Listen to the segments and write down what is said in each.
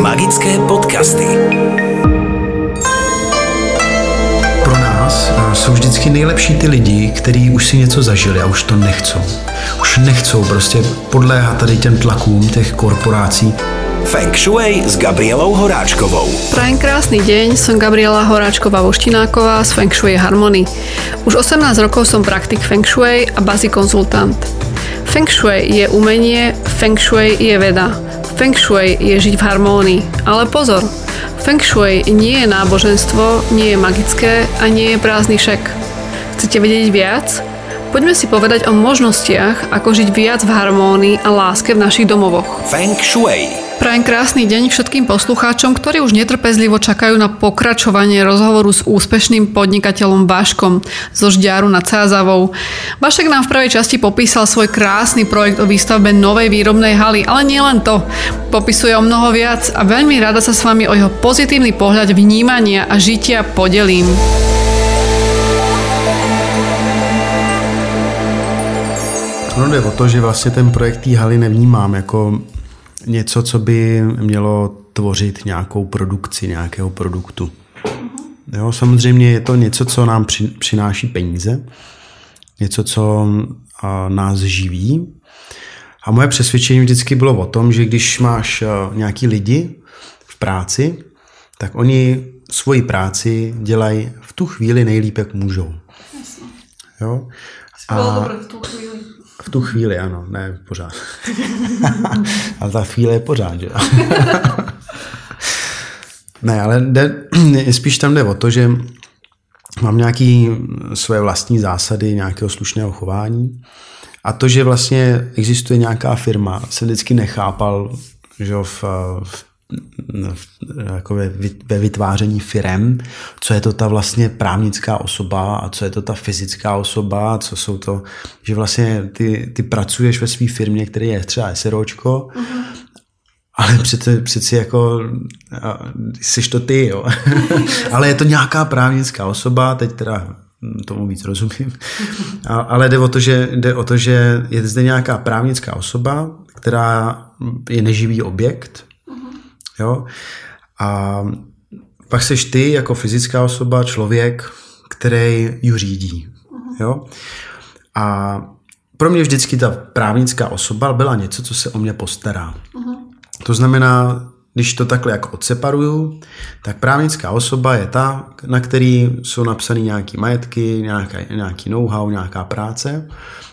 Magické podcasty. Pro nás eh, jsou vždycky nejlepší ty lidi, kteří už si něco zažili a už to nechcou. Už nechcou prostě podléhat tady těm tlakům těch korporací. Feng Shui s Gabrielou Horáčkovou. Prajem krásny deň, som Gabriela Horáčková Voštináková z Feng Shui Harmony. Už 18 rokov som praktik Feng Shui a bazi konzultant. Feng Shui je umenie, Feng Shui je veda. Feng Shui je žiť v harmónii. Ale pozor, Feng Shui nie je náboženstvo, nie je magické a nie je prázdny šek. Chcete vedieť viac? Poďme si povedať o možnostiach, ako žiť viac v harmónii a láske v našich domovoch. Feng Shui. Prajem krásny deň všetkým poslucháčom, ktorí už netrpezlivo čakajú na pokračovanie rozhovoru s úspešným podnikateľom Vaškom zo Žďaru nad Cázavou. Vašek nám v prvej časti popísal svoj krásny projekt o výstavbe novej výrobnej haly, ale nie len to. Popisuje o mnoho viac a veľmi rada sa s vami o jeho pozitívny pohľad vnímania a žitia podelím. No jde o to, že vlastně ten projekt té haly nevnímám jako něco, co by mělo tvořit nějakou produkci nějakého produktu. Jo, samozřejmě je to něco, co nám při, přináší peníze, něco, co a, nás živí. A moje přesvědčení vždycky bylo o tom, že když máš a, nějaký lidi v práci, tak oni svoji práci dělají v tu chvíli nejlíp, jak můžou. Jo? A v tu chvíli, ano, ne pořád. ale ta chvíle je pořád, že? ne, ale jde, spíš tam jde o to, že mám nějaké své vlastní zásady nějakého slušného chování a to, že vlastně existuje nějaká firma, jsem vždycky nechápal, že v, v jako ve, ve vytváření firem, co je to ta vlastně právnická osoba a co je to ta fyzická osoba, co jsou to, že vlastně ty, ty pracuješ ve své firmě, který je třeba SROčko, uh-huh. ale přece, přeci jako jsi to ty, jo. ale je to nějaká právnická osoba, teď teda tomu víc rozumím, a, ale jde o, to, že, jde o to, že je zde nějaká právnická osoba, která je neživý objekt, Jo? A pak seš ty jako fyzická osoba, člověk, který ji řídí. Jo? A pro mě vždycky ta právnická osoba byla něco, co se o mě postará. Uh-huh. To znamená, když to takhle jako odseparuju, tak právnická osoba je ta, na který jsou napsané nějaké majetky, nějaká, nějaký know-how, nějaká práce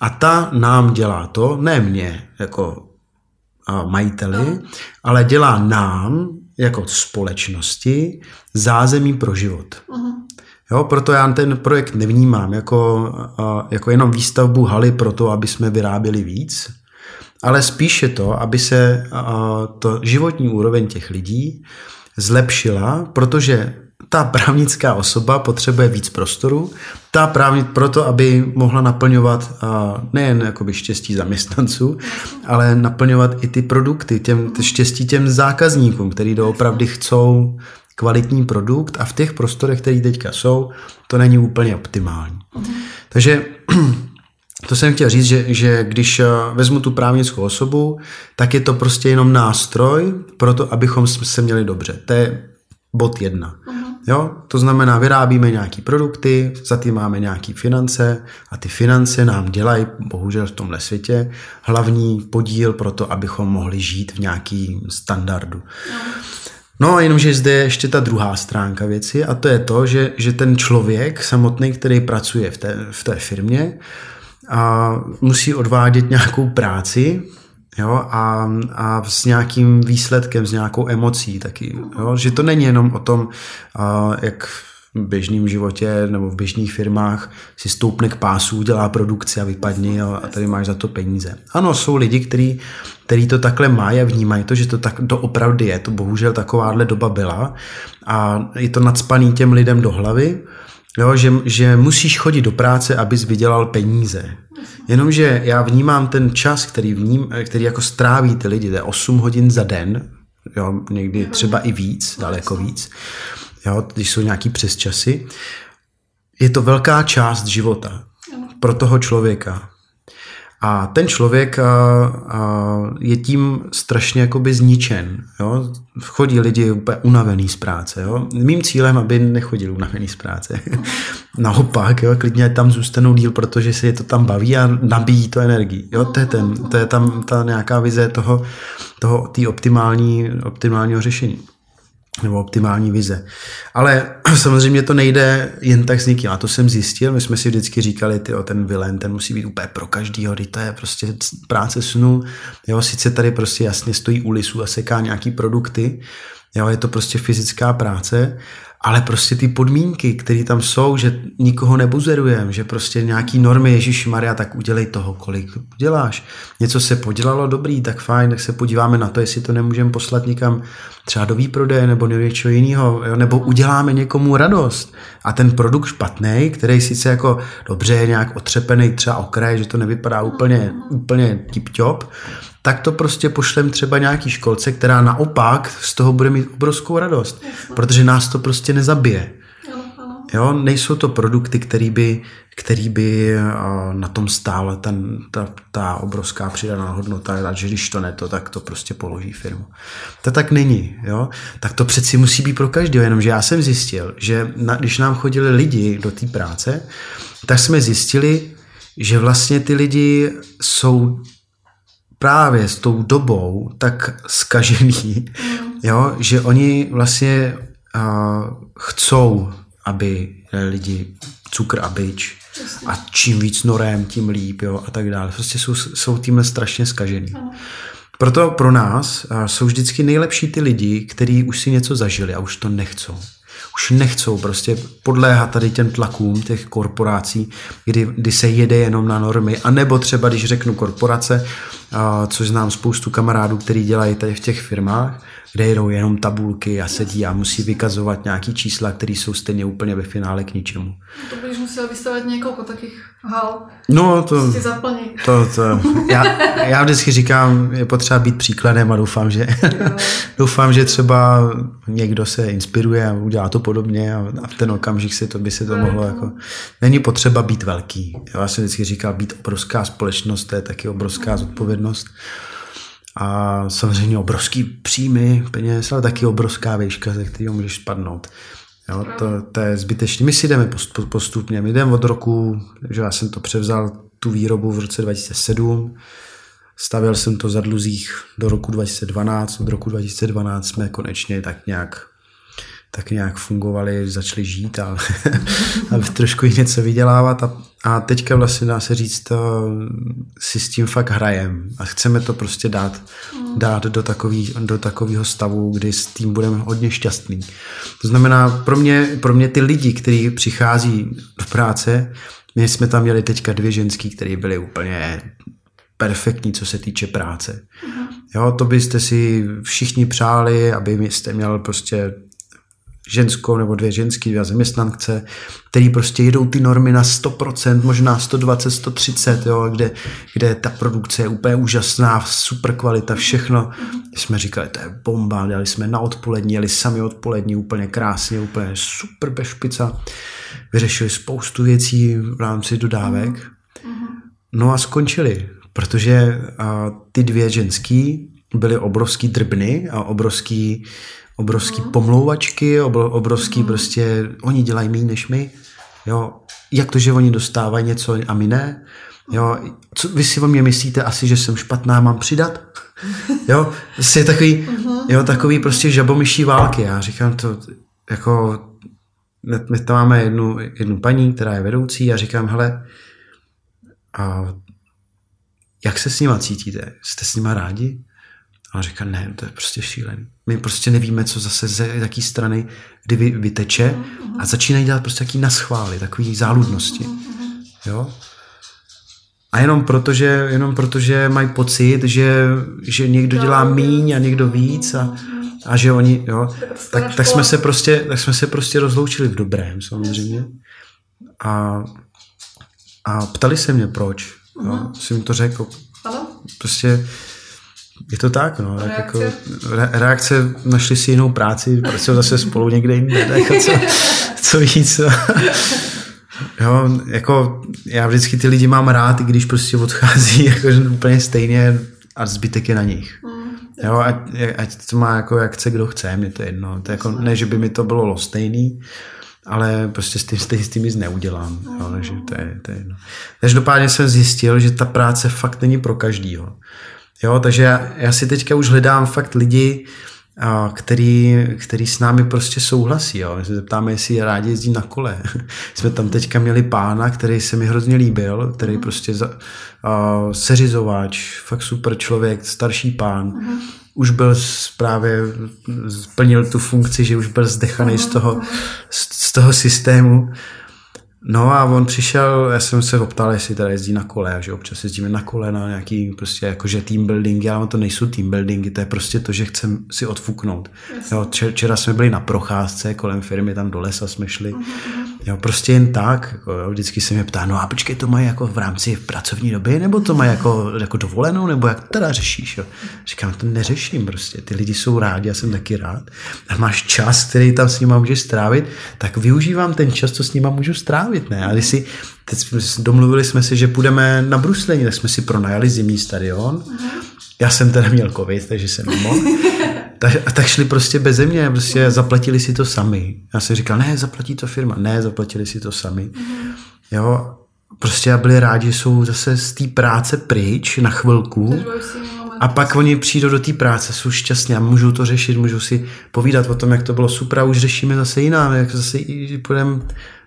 a ta nám dělá to, ne mě, jako majiteli, ale dělá nám jako společnosti zázemí pro život. Uh-huh. Jo, proto já ten projekt nevnímám jako, jako jenom výstavbu haly pro to, aby jsme vyráběli víc, ale spíše to, aby se to životní úroveň těch lidí zlepšila, protože ta právnická osoba potřebuje víc prostoru, ta právě proto, aby mohla naplňovat nejen jakoby štěstí zaměstnanců, ale naplňovat i ty produkty, těm, štěstí těm zákazníkům, který doopravdy chcou kvalitní produkt a v těch prostorech, které teďka jsou, to není úplně optimální. Takže to jsem chtěl říct, že, že když vezmu tu právnickou osobu, tak je to prostě jenom nástroj pro to, abychom se měli dobře. To je bod jedna. Uh-huh. Jo? To znamená, vyrábíme nějaký produkty, za ty máme nějaký finance a ty finance nám dělají, bohužel v tomhle světě, hlavní podíl pro to, abychom mohli žít v nějaký standardu. No a jenomže zde je ještě ta druhá stránka věci a to je to, že, že ten člověk samotný, který pracuje v té, v té firmě, a musí odvádět nějakou práci, jo, a, a s nějakým výsledkem, s nějakou emocí taky, jo, že to není jenom o tom, a, jak v běžném životě nebo v běžných firmách si stoupne k pásu, dělá produkci a vypadne a, a tady máš za to peníze. Ano, jsou lidi, kteří který to takhle mají a vnímají to, že to tak doopravdy je. To bohužel takováhle doba byla a je to nadspaný těm lidem do hlavy, jo, že, že musíš chodit do práce, abys vydělal peníze. Jenomže já vnímám ten čas, který, vním, který jako stráví ty lidi, to je 8 hodin za den, jo, někdy třeba i víc, daleko víc, jo, když jsou nějaký přesčasy, je to velká část života pro toho člověka. A ten člověk a, a, je tím strašně jakoby zničen. Jo? Chodí lidi úplně unavený z práce. Jo? Mým cílem, aby nechodili unavený z práce. Naopak, jo? klidně tam zůstanou díl, protože se je to tam baví a nabíjí to energii. Jo? To, je ten, to je tam ta nějaká vize toho, toho optimální, optimálního řešení nebo optimální vize. Ale samozřejmě to nejde jen tak s nikým. A to jsem zjistil, my jsme si vždycky říkali, ty ten vilen, ten musí být úplně pro každýho, to je prostě práce snu. Jo, sice tady prostě jasně stojí u lisu a seká nějaký produkty, jo, je to prostě fyzická práce, ale prostě ty podmínky, které tam jsou, že nikoho nebuzerujeme, že prostě nějaký normy Ježíš Maria, tak udělej toho, kolik uděláš. Něco se podělalo dobrý, tak fajn, tak se podíváme na to, jestli to nemůžeme poslat někam třeba do výprodeje nebo do něčeho jiného, jo? nebo uděláme někomu radost. A ten produkt špatný, který sice jako dobře je nějak otřepený třeba okraj, že to nevypadá úplně, úplně tip-top, tak to prostě pošlem třeba nějaký školce, která naopak z toho bude mít obrovskou radost, protože nás to prostě nezabije. Jo, nejsou to produkty, který by, který by na tom stála ten, ta, ta obrovská přidaná hodnota, a že když to ne to, tak to prostě položí firmu. To tak není, jo? Tak to přeci musí být pro každého, jenomže já jsem zjistil, že na, když nám chodili lidi do té práce, tak jsme zjistili, že vlastně ty lidi jsou právě s tou dobou tak skažený, mm. jo, že oni vlastně uh, chcou, aby lidi cukr a byč a čím víc norem, tím líp, jo, a tak dále. Prostě jsou, jsou tímhle strašně skažený. Proto pro nás uh, jsou vždycky nejlepší ty lidi, kteří už si něco zažili a už to nechcou už nechcou prostě podléhat tady těm tlakům těch korporací, kdy, kdy se jede jenom na normy, a nebo třeba, když řeknu korporace, což znám spoustu kamarádů, který dělají tady v těch firmách, kde jedou jenom tabulky a sedí a musí vykazovat nějaký čísla, které jsou stejně úplně ve finále k ničemu. To budeš musel vystavit několik takých hal. No to, to, to já, já vždycky říkám, je potřeba být příkladem a doufám, že doufám, že třeba někdo se inspiruje a udělá to podobně a, a v ten okamžik se to by se to mohlo jako... Není potřeba být velký. Já jsem vždycky říkal, být obrovská společnost, to je taky obrovská zodpovědnost a samozřejmě obrovský příjmy peněz, ale taky obrovská výška, ze kterého můžeš spadnout. Jo, to, to je zbytečné. My si jdeme postupně. My jdeme od roku, že já jsem to převzal, tu výrobu v roce 2007, stavěl jsem to za dluzích do roku 2012. Od roku 2012 jsme konečně tak nějak tak nějak fungovali, začali žít a, a trošku i něco vydělávat a, a teďka vlastně dá se říct, to, si s tím fakt hrajem a chceme to prostě dát, dát do, takový, do takového stavu, kdy s tím budeme hodně šťastný. To znamená, pro mě, pro mě ty lidi, kteří přichází do práce, my jsme tam měli teďka dvě ženský, které byly úplně perfektní, co se týče práce. Jo, to byste si všichni přáli, aby jste měl prostě ženskou nebo dvě ženský, dvě zaměstnance, který prostě jedou ty normy na 100%, možná 120, 130, jo, kde, kde ta produkce je úplně úžasná, super kvalita, všechno. Jsme říkali, to je bomba, dali jsme na odpolední, jeli sami odpolední, úplně krásně, úplně super bez špica. Vyřešili spoustu věcí v rámci dodávek. No a skončili, protože a, ty dvě ženský byly obrovský drbny a obrovský obrovský mm. pomlouvačky, obrovský mm. prostě, oni dělají méně než my, jo, jak to, že oni dostávají něco a my ne, jo, co, vy si o mě myslíte asi, že jsem špatná, mám přidat, jo, prostě takový, jo, takový prostě žabomyší války, já říkám to, jako, my tam máme jednu, jednu paní, která je vedoucí a říkám, hele, a jak se s nima cítíte? Jste s nima rádi? A on říká, ne, to je prostě šílený. My prostě nevíme, co zase ze jaký strany, kdy vy, vyteče a začínají dělat prostě taký naschvály, takový záludnosti. Jo? A jenom protože, jenom protože mají pocit, že, že někdo dělá míň a někdo víc a, a že oni, jo, tak, tak, jsme se prostě, tak jsme se prostě rozloučili v dobrém samozřejmě. A, a ptali se mě proč. Jo, jsem jim to řekl. Prostě je to tak, no. Reakce? Jako, re, reakce, našli si jinou práci, pracují zase spolu někde jinde, jako co, co víc. Jo, jako já vždycky ty lidi mám rád, i když prostě odchází jako úplně stejně a zbytek je na nich. Mm, jo, ať, ať to má jako jak chce, kdo chce, mě to je jedno. To je jako, ne, že by mi to bylo lostejný, ale prostě s tím, s tím nic neudělám. Jo, mm. takže to je, to je jedno. Každopádně jsem zjistil, že ta práce fakt není pro každýho. Jo, takže já, já si teďka už hledám fakt lidi, který, který s námi prostě souhlasí. Jo. My se zeptáme, jestli rádi jezdí na kole. Jsme tam teďka měli pána, který se mi hrozně líbil, který mhm. prostě za, uh, seřizováč, fakt super člověk, starší pán. Uh-huh. Už byl právě, splnil tu funkci, že už byl zdechaný uh-huh. z, toho, z, z toho systému. No a on přišel, já jsem se optal, jestli teda jezdí na kole, že občas jezdíme na kole na nějaký prostě jakože team buildingy, ale to nejsou team buildingy, to je prostě to, že chcem si odfuknout. Jo, včera jsme byli na procházce kolem firmy, tam do lesa jsme šli. Uh-huh. Jo, prostě jen tak. Jako, jo, vždycky se mě ptá, no a počkej, to mají jako v rámci pracovní doby, nebo to mají jako, jako dovolenou, nebo jak teda řešíš? Jo? Říkám, to neřeším prostě. Ty lidi jsou rádi, já jsem taky rád. A máš čas, který tam s nima můžeš strávit, tak využívám ten čas, co s nima můžu strávit. Ne? A když si, teď domluvili jsme si, že půjdeme na bruslení, tak jsme si pronajali zimní stadion. Já jsem teda měl covid, takže jsem nemohl. tak, tak šli prostě bez mě, prostě zaplatili si to sami. Já jsem říkal, ne, zaplatí to firma. Ne, zaplatili si to sami. Mm-hmm. Jo, prostě a byli rádi, že jsou zase z té práce pryč na chvilku. A pak oni přijdou do té práce, jsou šťastní a můžou to řešit, můžou si povídat o tom, jak to bylo super a už řešíme zase jiná, jak zase půjdeme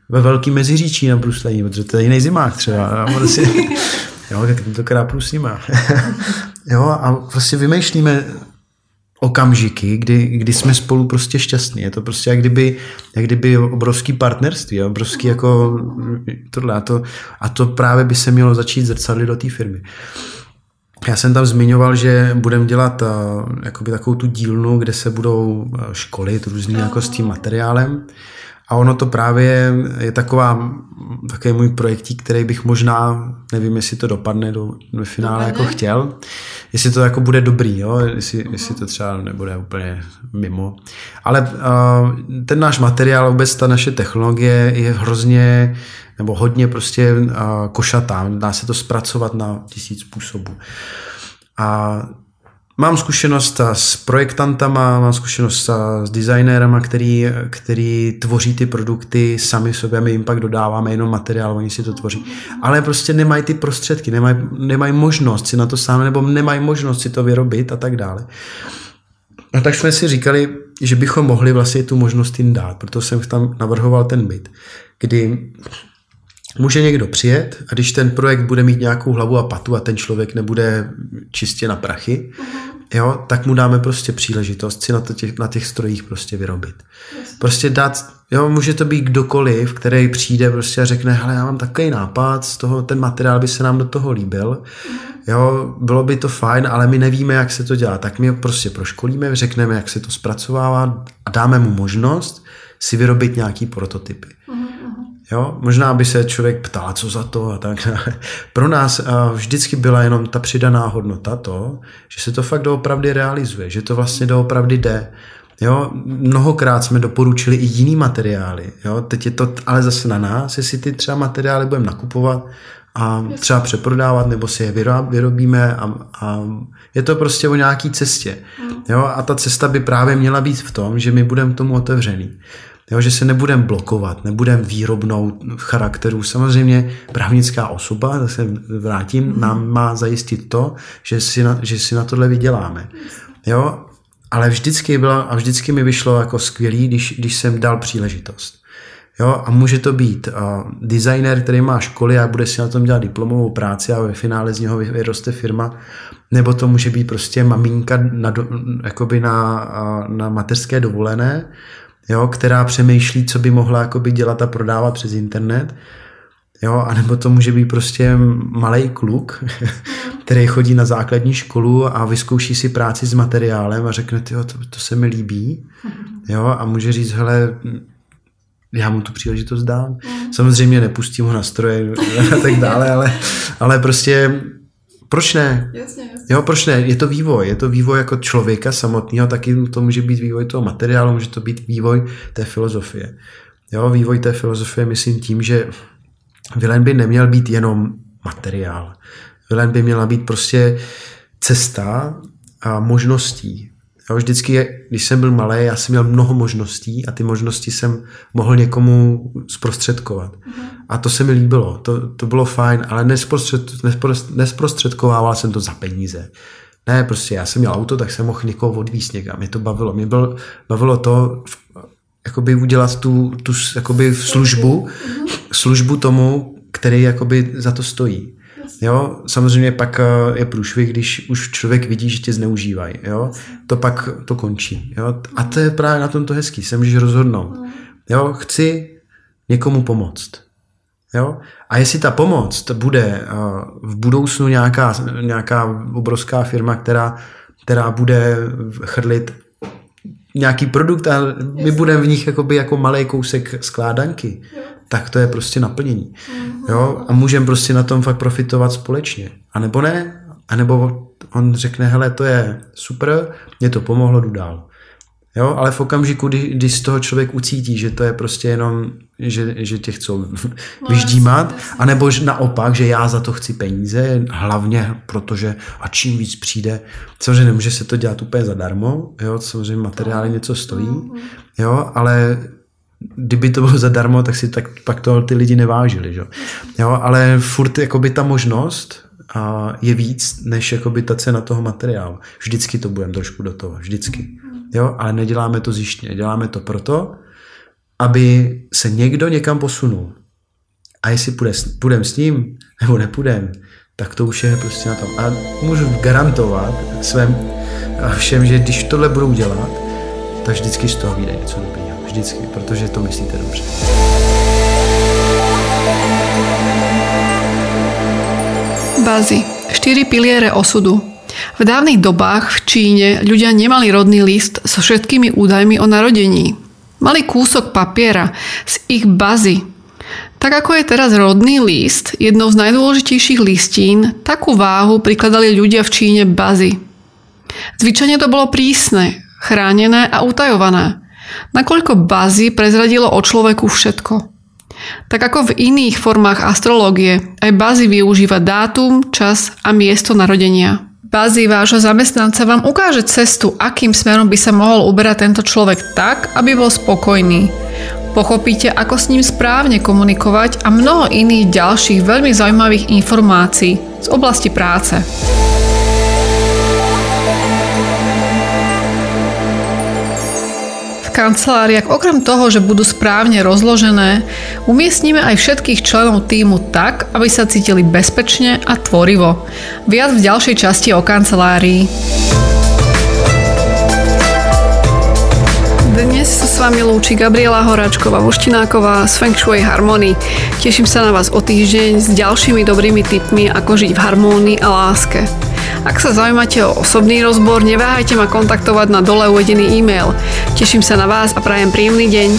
ve velký meziříčí na bruslení, protože to je jiný zimák třeba. A si, jo, tak tentokrát plus nima. jo, a prostě vymýšlíme okamžiky, kdy, kdy jsme spolu prostě šťastní. Je to prostě jak kdyby, jak kdyby obrovský partnerství, obrovský jako tohle. A to, a to právě by se mělo začít zrcadlit do té firmy. Já jsem tam zmiňoval, že budeme dělat uh, jakoby takovou tu dílnu, kde se budou školit různý jako s tím materiálem. A ono to právě je taková, takový můj projektík, který bych možná, nevím, jestli to dopadne do, do finále dopadne. jako chtěl, jestli to jako bude dobrý, jo? Jestli, uh-huh. jestli to třeba nebude úplně mimo. Ale uh, ten náš materiál, vůbec ta naše technologie je hrozně nebo hodně prostě uh, košatá. Dá se to zpracovat na tisíc způsobů. A Mám zkušenost s projektantama, mám zkušenost s designérama, který, který tvoří ty produkty sami sobě, my jim pak dodáváme jenom materiál, oni si to tvoří. Ale prostě nemají ty prostředky, nemají, nemají možnost si na to sám, nebo nemají možnost si to vyrobit a tak dále. A tak jsme si říkali, že bychom mohli vlastně tu možnost jim dát, proto jsem tam navrhoval ten byt, kdy může někdo přijet a když ten projekt bude mít nějakou hlavu a patu a ten člověk nebude čistě na prachy, uh-huh. jo, tak mu dáme prostě příležitost si na, to těch, na těch strojích prostě vyrobit. Yes. Prostě dát, jo, může to být kdokoliv, který přijde prostě a řekne, hele, já mám takový nápad, z toho, ten materiál by se nám do toho líbil, uh-huh. jo, bylo by to fajn, ale my nevíme, jak se to dělá, tak my ho prostě proškolíme, řekneme, jak se to zpracovává a dáme mu možnost si vyrobit nějaký prototypy. Jo? Možná by se člověk ptal, co za to a tak. Pro nás vždycky byla jenom ta přidaná hodnota to, že se to fakt doopravdy realizuje, že to vlastně doopravdy jde. Jo, mnohokrát jsme doporučili i jiný materiály. Jo? Teď je to ale zase na nás, jestli ty třeba materiály budeme nakupovat a třeba přeprodávat, nebo si je vyrobíme a, a je to prostě o nějaký cestě. Hmm. Jo? A ta cesta by právě měla být v tom, že my budeme tomu otevřený. Jo, že se nebudeme blokovat, nebudeme výrobnou charakteru. Samozřejmě právnická osoba, zase vrátím, mm. nám má zajistit to, že si na, že si na tohle vyděláme. Jo, ale vždycky byla a vždycky mi vyšlo jako skvělý, když, když jsem dal příležitost. Jo, a může to být uh, designer, který má školy a bude si na tom dělat diplomovou práci a ve finále z něho vyroste firma, nebo to může být prostě maminka na, do, jakoby na, uh, na mateřské dovolené jo, která přemýšlí, co by mohla jakoby dělat a prodávat přes internet. Jo, anebo to může být prostě malý kluk, který chodí na základní školu a vyzkouší si práci s materiálem a řekne, tyjo, to, to se mi líbí. Jo, a může říct, hele, já mu tu příležitost dám. Samozřejmě nepustím ho na stroje a tak dále, ale, ale prostě proč ne? Jasně, jasně. Jo, proč ne? Je to vývoj. Je to vývoj jako člověka samotného, taky to může být vývoj toho materiálu, může to být vývoj té filozofie. Jo, vývoj té filozofie myslím tím, že Vilen by neměl být jenom materiál. Vilen by měla být prostě cesta a možností. Já vždycky, když jsem byl malý, já jsem měl mnoho možností a ty možnosti jsem mohl někomu zprostředkovat. A to se mi líbilo, to, to bylo fajn, ale nesprostřed, nesprost, nesprostředkovával jsem to za peníze. Ne, prostě já jsem měl auto, tak jsem mohl někoho odvíst někam. Mě to bavilo. Mě byl, bavilo to jakoby udělat tu, tu jakoby službu, službu tomu, který jakoby za to stojí. Jo, samozřejmě pak eh, je průšvih, když už člověk vidí, že tě zneužívají. Jo, to pak to končí. Jo, a to je právě na tom to hezký, se můžeš rozhodnout. Jo, chci někomu pomoct. Jo? A jestli ta pomoc bude eh, v budoucnu nějaká, nějaká obrovská firma, která, která bude chrlit nějaký produkt a my budeme v nich jakoby jako malý kousek skládanky, tak to je prostě naplnění. Jo? A můžeme prostě na tom fakt profitovat společně. A nebo ne, a nebo on řekne, hele, to je super, mě to pomohlo, jdu dál. Jo, ale v okamžiku, kdy, kdy z toho člověk ucítí, že to je prostě jenom, že, že tě chcou no, vyždímat, anebo naopak, že já za to chci peníze, hlavně protože a čím víc přijde, samozřejmě nemůže se to dělat úplně zadarmo, jo, samozřejmě materiály něco stojí, mm-hmm. jo, ale kdyby to bylo zadarmo, tak si tak, pak to ty lidi nevážili, jo. jo ale furt jakoby ta možnost a je víc, než jakoby ta cena toho materiálu. Vždycky to budeme trošku do toho, vždycky. Jo, ale neděláme to zjištně, děláme to proto, aby se někdo někam posunul. A jestli půjdeme s ním, nebo nepůjdeme, tak to už je prostě na tom. A můžu garantovat svém všem, že když tohle budou dělat, tak vždycky z toho vyjde něco dobrého. Vždycky, protože to myslíte dobře. Bazy. Štyri piliere osudu. V dávnych dobách v Číne ľudia nemali rodný list so všetkými údajmi o narodení. Mali kúsok papiera z ich bazy. Tak ako je teraz rodný list, jednou z najdôležitejších listín, takú váhu prikladali ľudia v Číne bazy. Zvyčajne to bolo prísne, chránené a utajované, nakoľko bazy prezradilo o človeku všetko. Tak ako v iných formách astrológie, aj bazy využíva dátum, čas a miesto narodenia. Bazy vášho zamestnanca vám ukáže cestu, akým smerom by sa mohol uberať tento človek tak, aby bol spokojný. Pochopíte, ako s ním správne komunikovať a mnoho iných ďalších veľmi zaujímavých informácií z oblasti práce. Kanceláriách okrem toho, že budú správne rozložené, umiestnime aj všetkých členov týmu tak, aby sa cítili bezpečne a tvorivo. Viac v ďalšej časti o kancelárii. Dnes sa s vami lúči Gabriela Horáčková Voštináková z Feng Shui Harmony. Teším sa na vás o týždeň s ďalšími dobrými tipmi, ako žiť v harmónii a láske. Ak sa zaujímate o osobný rozbor, neváhajte ma kontaktovať na dole uvedený e-mail. Teším sa na vás a prajem príjemný deň.